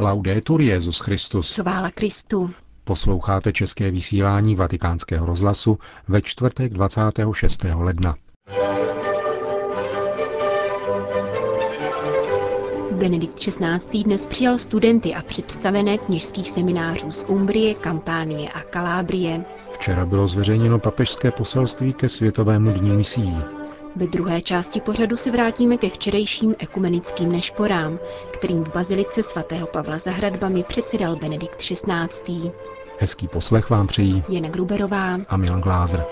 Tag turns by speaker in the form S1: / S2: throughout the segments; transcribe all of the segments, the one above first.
S1: Laudetur Jezus Christus.
S2: Chvála Kristu.
S1: Posloucháte české vysílání Vatikánského rozhlasu ve čtvrtek 26. ledna.
S2: Benedikt XVI. dnes přijal studenty a představené kněžských seminářů z Umbrie, Kampánie a Kalábrie.
S1: Včera bylo zveřejněno papežské poselství ke Světovému dní misií.
S2: Ve druhé části pořadu se vrátíme ke včerejším ekumenickým nešporám, kterým v bazilice svatého Pavla za hradbami předsedal Benedikt XVI.
S1: Hezký poslech vám přejí
S2: Jana Gruberová
S1: a Milan Glázer.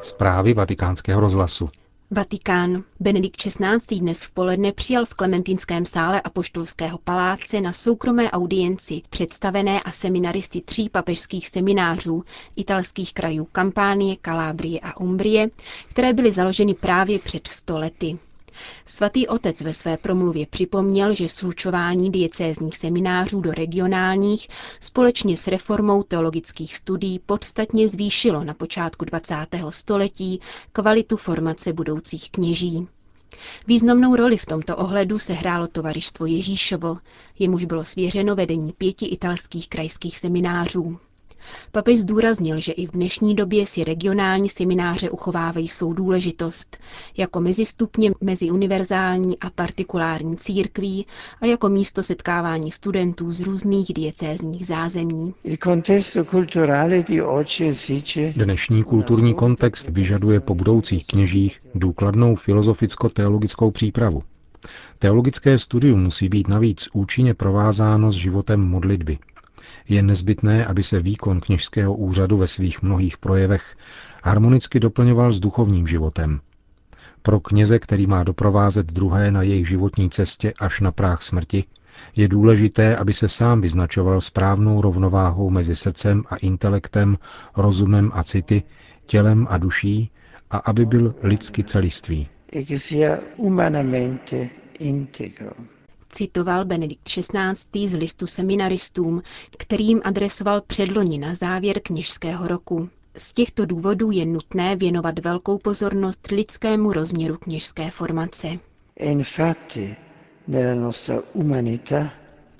S1: Zprávy vatikánského rozhlasu.
S2: Vatikán. Benedikt XVI. dnes v poledne přijal v Klementinském sále Apoštolského paláce na soukromé audienci představené a seminaristy tří papežských seminářů italských krajů Kampánie, Kalábrie a Umbrie, které byly založeny právě před sto lety. Svatý otec ve své promluvě připomněl, že slučování diecézních seminářů do regionálních společně s reformou teologických studií podstatně zvýšilo na počátku 20. století kvalitu formace budoucích kněží. Významnou roli v tomto ohledu se hrálo tovarištvo Ježíšovo, jemuž bylo svěřeno vedení pěti italských krajských seminářů. Papež zdůraznil, že i v dnešní době si regionální semináře uchovávají svou důležitost jako mezistupně mezi univerzální a partikulární církví a jako místo setkávání studentů z různých diecézních zázemí.
S1: Dnešní kulturní kontext vyžaduje po budoucích kněžích důkladnou filozoficko-teologickou přípravu. Teologické studium musí být navíc účinně provázáno s životem modlitby – je nezbytné, aby se výkon kněžského úřadu ve svých mnohých projevech harmonicky doplňoval s duchovním životem. Pro kněze, který má doprovázet druhé na jejich životní cestě až na práh smrti, je důležité, aby se sám vyznačoval správnou rovnováhou mezi srdcem a intelektem, rozumem a city, tělem a duší a aby byl lidsky celistvý. E
S2: citoval Benedikt XVI. z listu seminaristům, kterým adresoval předloni na závěr kněžského roku. Z těchto důvodů je nutné věnovat velkou pozornost lidskému rozměru kněžské formace.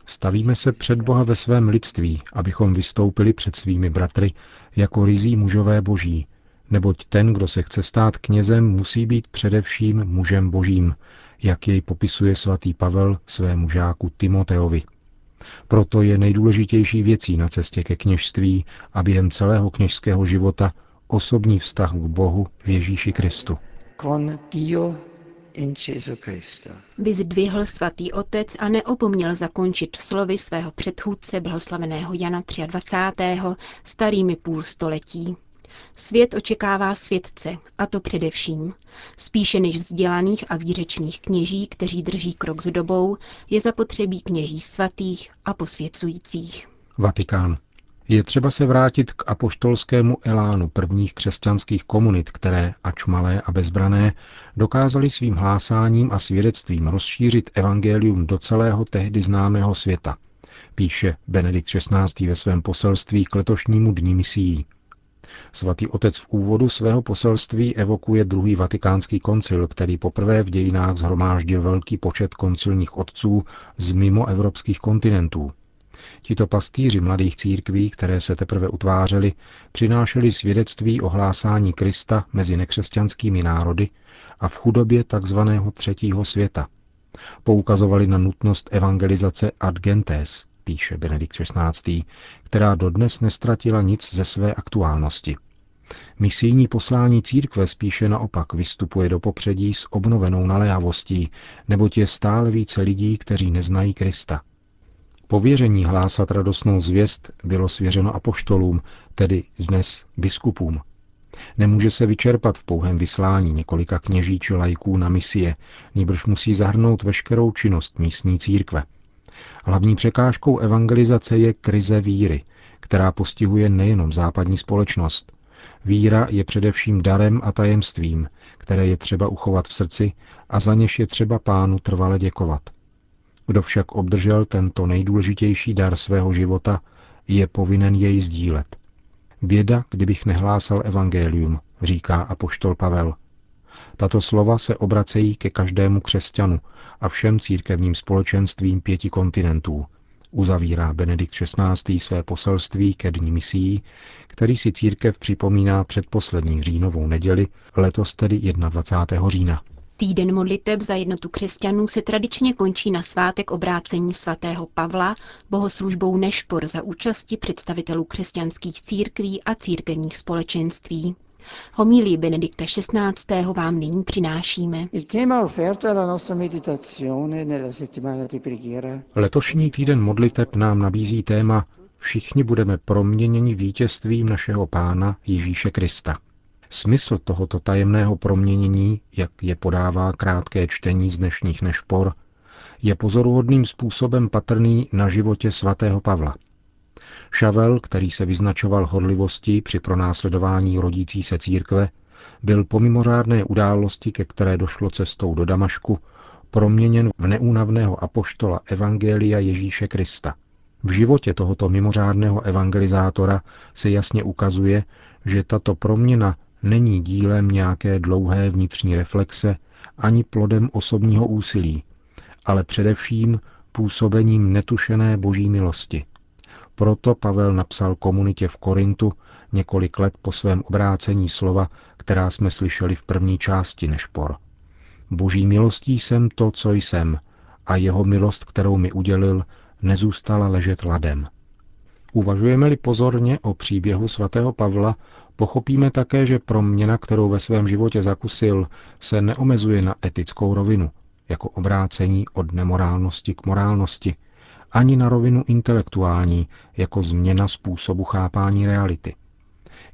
S1: Stavíme se před Boha ve svém lidství, abychom vystoupili před svými bratry jako rizí mužové boží, neboť ten, kdo se chce stát knězem, musí být především mužem božím, jak jej popisuje svatý Pavel svému žáku Timoteovi. Proto je nejdůležitější věcí na cestě ke kněžství a během celého kněžského života osobní vztah k Bohu v Ježíši Kristu.
S2: Vyzdvihl svatý otec a neopomněl zakončit slovy svého předchůdce blahoslaveného Jana 23. starými půl století. Svět očekává světce, a to především. Spíše než vzdělaných a výřečných kněží, kteří drží krok s dobou, je zapotřebí kněží svatých a posvěcujících.
S1: Vatikán. Je třeba se vrátit k apoštolskému elánu prvních křesťanských komunit, které, ač malé a bezbrané, dokázali svým hlásáním a svědectvím rozšířit evangelium do celého tehdy známého světa, píše Benedikt XVI. ve svém poselství k letošnímu dní misií. Svatý otec v úvodu svého poselství evokuje druhý vatikánský koncil, který poprvé v dějinách zhromáždil velký počet koncilních otců z mimo evropských kontinentů. Tito pastýři mladých církví, které se teprve utvářely, přinášeli svědectví o hlásání Krista mezi nekřesťanskými národy a v chudobě tzv. třetího světa. Poukazovali na nutnost evangelizace ad gentes, píše Benedikt XVI., která dodnes nestratila nic ze své aktuálnosti. Misijní poslání církve spíše naopak vystupuje do popředí s obnovenou naléhavostí, neboť je stále více lidí, kteří neznají Krista. Pověření hlásat radostnou zvěst bylo svěřeno apoštolům, tedy dnes biskupům. Nemůže se vyčerpat v pouhém vyslání několika kněží či lajků na misie, níbrž musí zahrnout veškerou činnost místní církve. Hlavní překážkou evangelizace je krize víry, která postihuje nejenom západní společnost. Víra je především darem a tajemstvím, které je třeba uchovat v srdci a za něž je třeba pánu trvale děkovat. Kdo však obdržel tento nejdůležitější dar svého života, je povinen jej sdílet. Běda, kdybych nehlásal evangelium, říká apoštol Pavel. Tato slova se obracejí ke každému křesťanu a všem církevním společenstvím pěti kontinentů, uzavírá Benedikt XVI. své poselství ke dní misí, který si církev připomíná předposlední říjnovou neděli, letos tedy 21. října.
S2: Týden modliteb za jednotu křesťanů se tradičně končí na svátek obrácení svatého Pavla bohoslužbou Nešpor za účasti představitelů křesťanských církví a církevních společenství. Homílii Benedikta XVI. vám nyní přinášíme.
S1: Letošní týden modliteb nám nabízí téma Všichni budeme proměněni vítězstvím našeho Pána Ježíše Krista. Smysl tohoto tajemného proměnění, jak je podává krátké čtení z dnešních nešpor, je pozoruhodným způsobem patrný na životě svatého Pavla. Šavel, který se vyznačoval horlivostí při pronásledování rodící se církve, byl po mimořádné události, ke které došlo cestou do Damašku, proměněn v neúnavného apoštola Evangelia Ježíše Krista. V životě tohoto mimořádného evangelizátora se jasně ukazuje, že tato proměna není dílem nějaké dlouhé vnitřní reflexe ani plodem osobního úsilí, ale především působením netušené boží milosti. Proto Pavel napsal komunitě v Korintu několik let po svém obrácení slova, která jsme slyšeli v první části Nešpor. Boží milostí jsem to, co jsem, a jeho milost, kterou mi udělil, nezůstala ležet ladem. Uvažujeme-li pozorně o příběhu svatého Pavla, pochopíme také, že proměna, kterou ve svém životě zakusil, se neomezuje na etickou rovinu, jako obrácení od nemorálnosti k morálnosti, ani na rovinu intelektuální, jako změna způsobu chápání reality.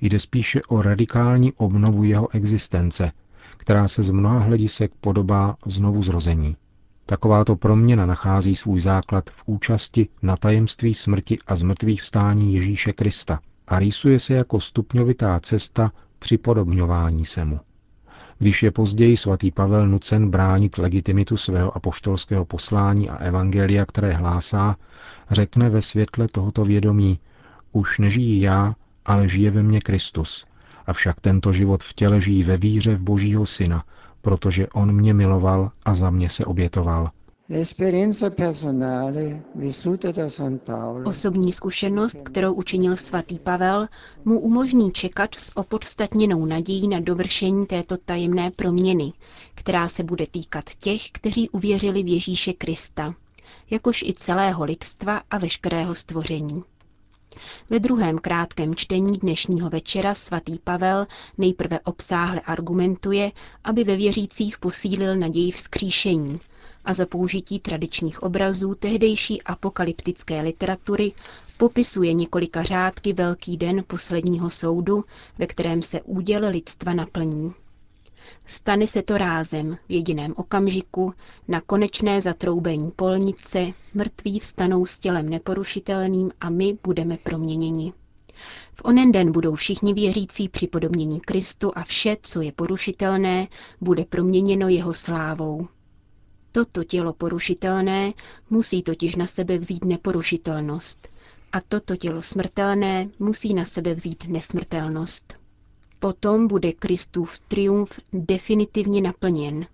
S1: Jde spíše o radikální obnovu jeho existence, která se z mnoha hledisek podobá znovu zrození. Takováto proměna nachází svůj základ v účasti na tajemství smrti a zmrtvých vstání Ježíše Krista a rýsuje se jako stupňovitá cesta připodobňování se mu. Když je později svatý Pavel nucen bránit legitimitu svého apoštolského poslání a evangelia, které hlásá, řekne ve světle tohoto vědomí, už nežijí já, ale žije ve mně Kristus. Avšak tento život v těle žijí ve víře v Božího Syna, protože On mě miloval a za mě se obětoval.
S2: Osobní zkušenost, kterou učinil svatý Pavel, mu umožní čekat s opodstatněnou nadějí na dovršení této tajemné proměny, která se bude týkat těch, kteří uvěřili v Ježíše Krista, jakož i celého lidstva a veškerého stvoření. Ve druhém krátkém čtení dnešního večera svatý Pavel nejprve obsáhle argumentuje, aby ve věřících posílil naději vzkříšení a za použití tradičních obrazů tehdejší apokalyptické literatury popisuje několika řádky Velký den posledního soudu, ve kterém se úděl lidstva naplní. Stane se to rázem, v jediném okamžiku, na konečné zatroubení polnice, mrtví vstanou s tělem neporušitelným a my budeme proměněni. V onen den budou všichni věřící připodobnění Kristu a vše, co je porušitelné, bude proměněno jeho slávou. Toto tělo porušitelné musí totiž na sebe vzít neporušitelnost a toto tělo smrtelné musí na sebe vzít nesmrtelnost. Potom bude Kristův triumf definitivně naplněn,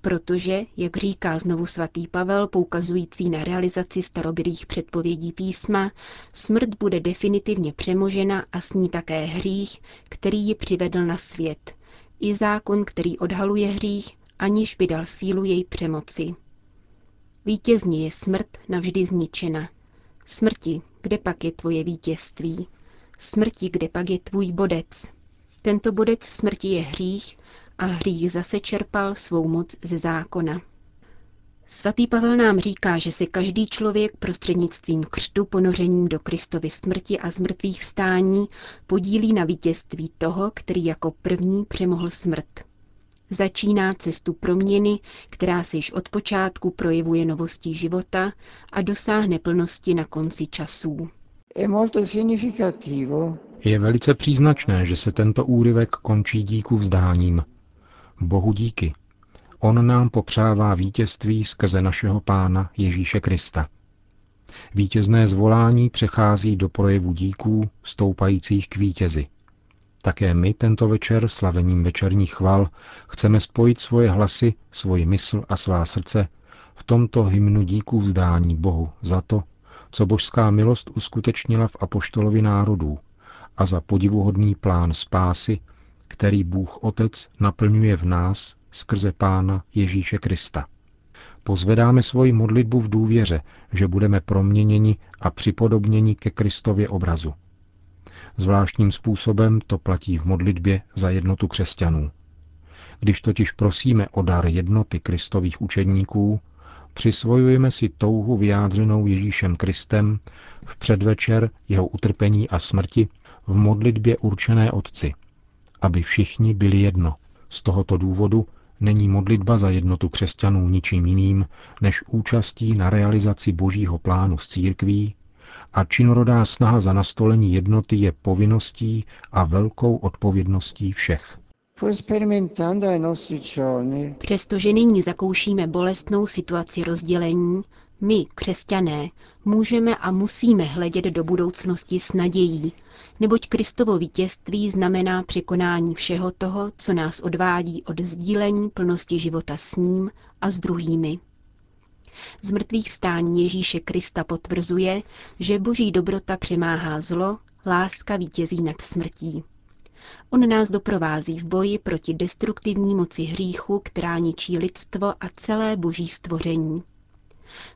S2: protože, jak říká znovu svatý Pavel, poukazující na realizaci starobylých předpovědí písma, smrt bude definitivně přemožena a s ní také hřích, který ji přivedl na svět, i zákon, který odhaluje hřích, aniž by dal sílu jej přemoci. Vítězně je smrt navždy zničena. Smrti, kde pak je tvoje vítězství? Smrti, kde pak je tvůj bodec? Tento bodec smrti je hřích a hřích zase čerpal svou moc ze zákona. Svatý Pavel nám říká, že se každý člověk prostřednictvím křtu ponořením do Kristovy smrti a zmrtvých vstání podílí na vítězství toho, který jako první přemohl smrt. Začíná cestu proměny, která se již od počátku projevuje novostí života a dosáhne plnosti na konci časů.
S1: Je velice příznačné, že se tento úryvek končí díku vzdáním. Bohu díky. On nám popřává vítězství skrze našeho Pána Ježíše Krista. Vítězné zvolání přechází do projevu díků stoupajících k vítězi. Také my tento večer slavením večerních chval chceme spojit svoje hlasy, svoji mysl a svá srdce v tomto hymnu díků vzdání Bohu za to, co božská milost uskutečnila v apoštolovi národů a za podivuhodný plán spásy, který Bůh Otec naplňuje v nás skrze Pána Ježíše Krista. Pozvedáme svoji modlitbu v důvěře, že budeme proměněni a připodobněni ke Kristově obrazu. Zvláštním způsobem to platí v modlitbě za jednotu křesťanů. Když totiž prosíme o dar jednoty kristových učedníků, přisvojujeme si touhu vyjádřenou Ježíšem Kristem v předvečer jeho utrpení a smrti v modlitbě určené Otci, aby všichni byli jedno. Z tohoto důvodu není modlitba za jednotu křesťanů ničím jiným než účastí na realizaci božího plánu s církví a činorodá snaha za nastolení jednoty je povinností a velkou odpovědností všech.
S2: Přestože nyní zakoušíme bolestnou situaci rozdělení, my, křesťané, můžeme a musíme hledět do budoucnosti s nadějí, neboť Kristovo vítězství znamená překonání všeho toho, co nás odvádí od sdílení plnosti života s ním a s druhými. Z mrtvých vstání Ježíše Krista potvrzuje, že boží dobrota přemáhá zlo, láska vítězí nad smrtí. On nás doprovází v boji proti destruktivní moci hříchu, která ničí lidstvo a celé boží stvoření.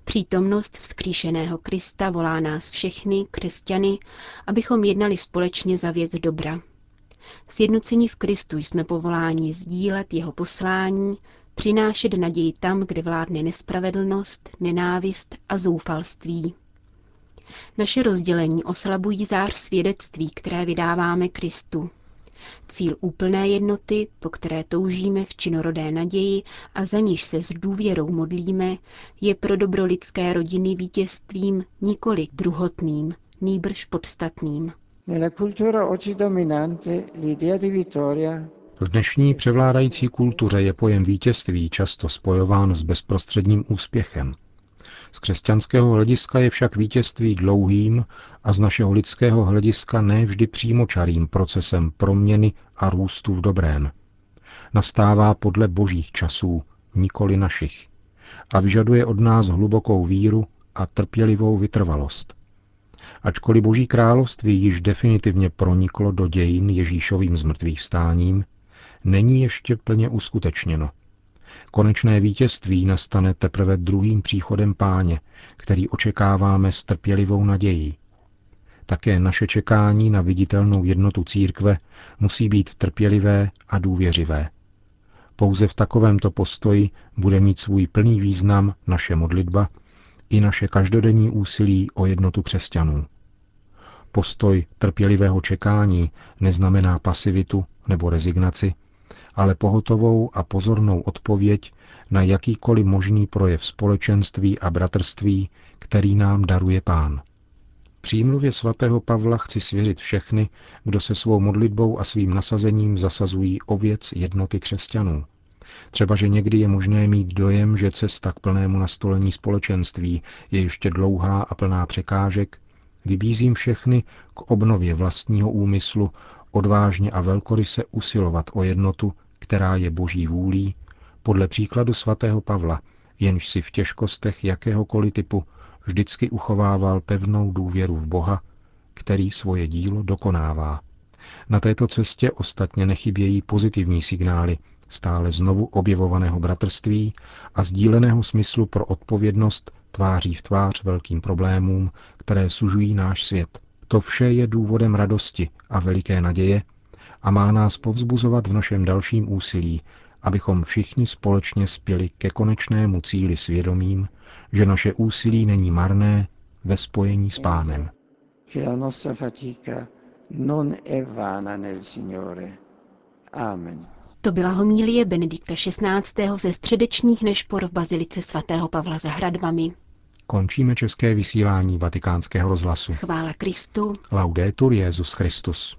S2: Přítomnost vzkříšeného Krista volá nás všechny, křesťany, abychom jednali společně za věc dobra. Sjednocení v Kristu jsme povoláni sdílet jeho poslání, přinášet naději tam, kde vládne nespravedlnost, nenávist a zoufalství. Naše rozdělení oslabují zář svědectví, které vydáváme Kristu. Cíl úplné jednoty, po které toužíme v činorodé naději a za níž se s důvěrou modlíme, je pro dobro lidské rodiny vítězstvím nikoli druhotným, nýbrž podstatným.
S1: V dnešní převládající kultuře je pojem vítězství často spojován s bezprostředním úspěchem. Z křesťanského hlediska je však vítězství dlouhým a z našeho lidského hlediska ne vždy přímočarým procesem proměny a růstu v dobrém. Nastává podle božích časů, nikoli našich, a vyžaduje od nás hlubokou víru a trpělivou vytrvalost. Ačkoliv Boží království již definitivně proniklo do dějin Ježíšovým zmrtvých stáním, není ještě plně uskutečněno. Konečné vítězství nastane teprve druhým příchodem páně, který očekáváme s trpělivou nadějí. Také naše čekání na viditelnou jednotu církve musí být trpělivé a důvěřivé. Pouze v takovémto postoji bude mít svůj plný význam naše modlitba i naše každodenní úsilí o jednotu křesťanů. Postoj trpělivého čekání neznamená pasivitu nebo rezignaci, ale pohotovou a pozornou odpověď na jakýkoliv možný projev společenství a bratrství, který nám daruje Pán. Přímluvě svatého Pavla chci svěřit všechny, kdo se svou modlitbou a svým nasazením zasazují o věc jednoty křesťanů. Třeba, že někdy je možné mít dojem, že cesta k plnému nastolení společenství je ještě dlouhá a plná překážek, vybízím všechny k obnově vlastního úmyslu odvážně a velkoryse usilovat o jednotu, která je boží vůlí, podle příkladu svatého Pavla, jenž si v těžkostech jakéhokoliv typu vždycky uchovával pevnou důvěru v Boha, který svoje dílo dokonává. Na této cestě ostatně nechybějí pozitivní signály stále znovu objevovaného bratrství a sdíleného smyslu pro odpovědnost tváří v tvář velkým problémům, které sužují náš svět. To vše je důvodem radosti a veliké naděje a má nás povzbuzovat v našem dalším úsilí, abychom všichni společně spěli ke konečnému cíli svědomím, že naše úsilí není marné ve spojení s Pánem.
S2: Amen. To byla homílie Benedikta XVI. ze středečních nešpor v Bazilice svatého Pavla za hradbami.
S1: Končíme české vysílání vatikánského rozhlasu.
S2: Chvála Kristu.
S1: Laudetur Jezus Christus.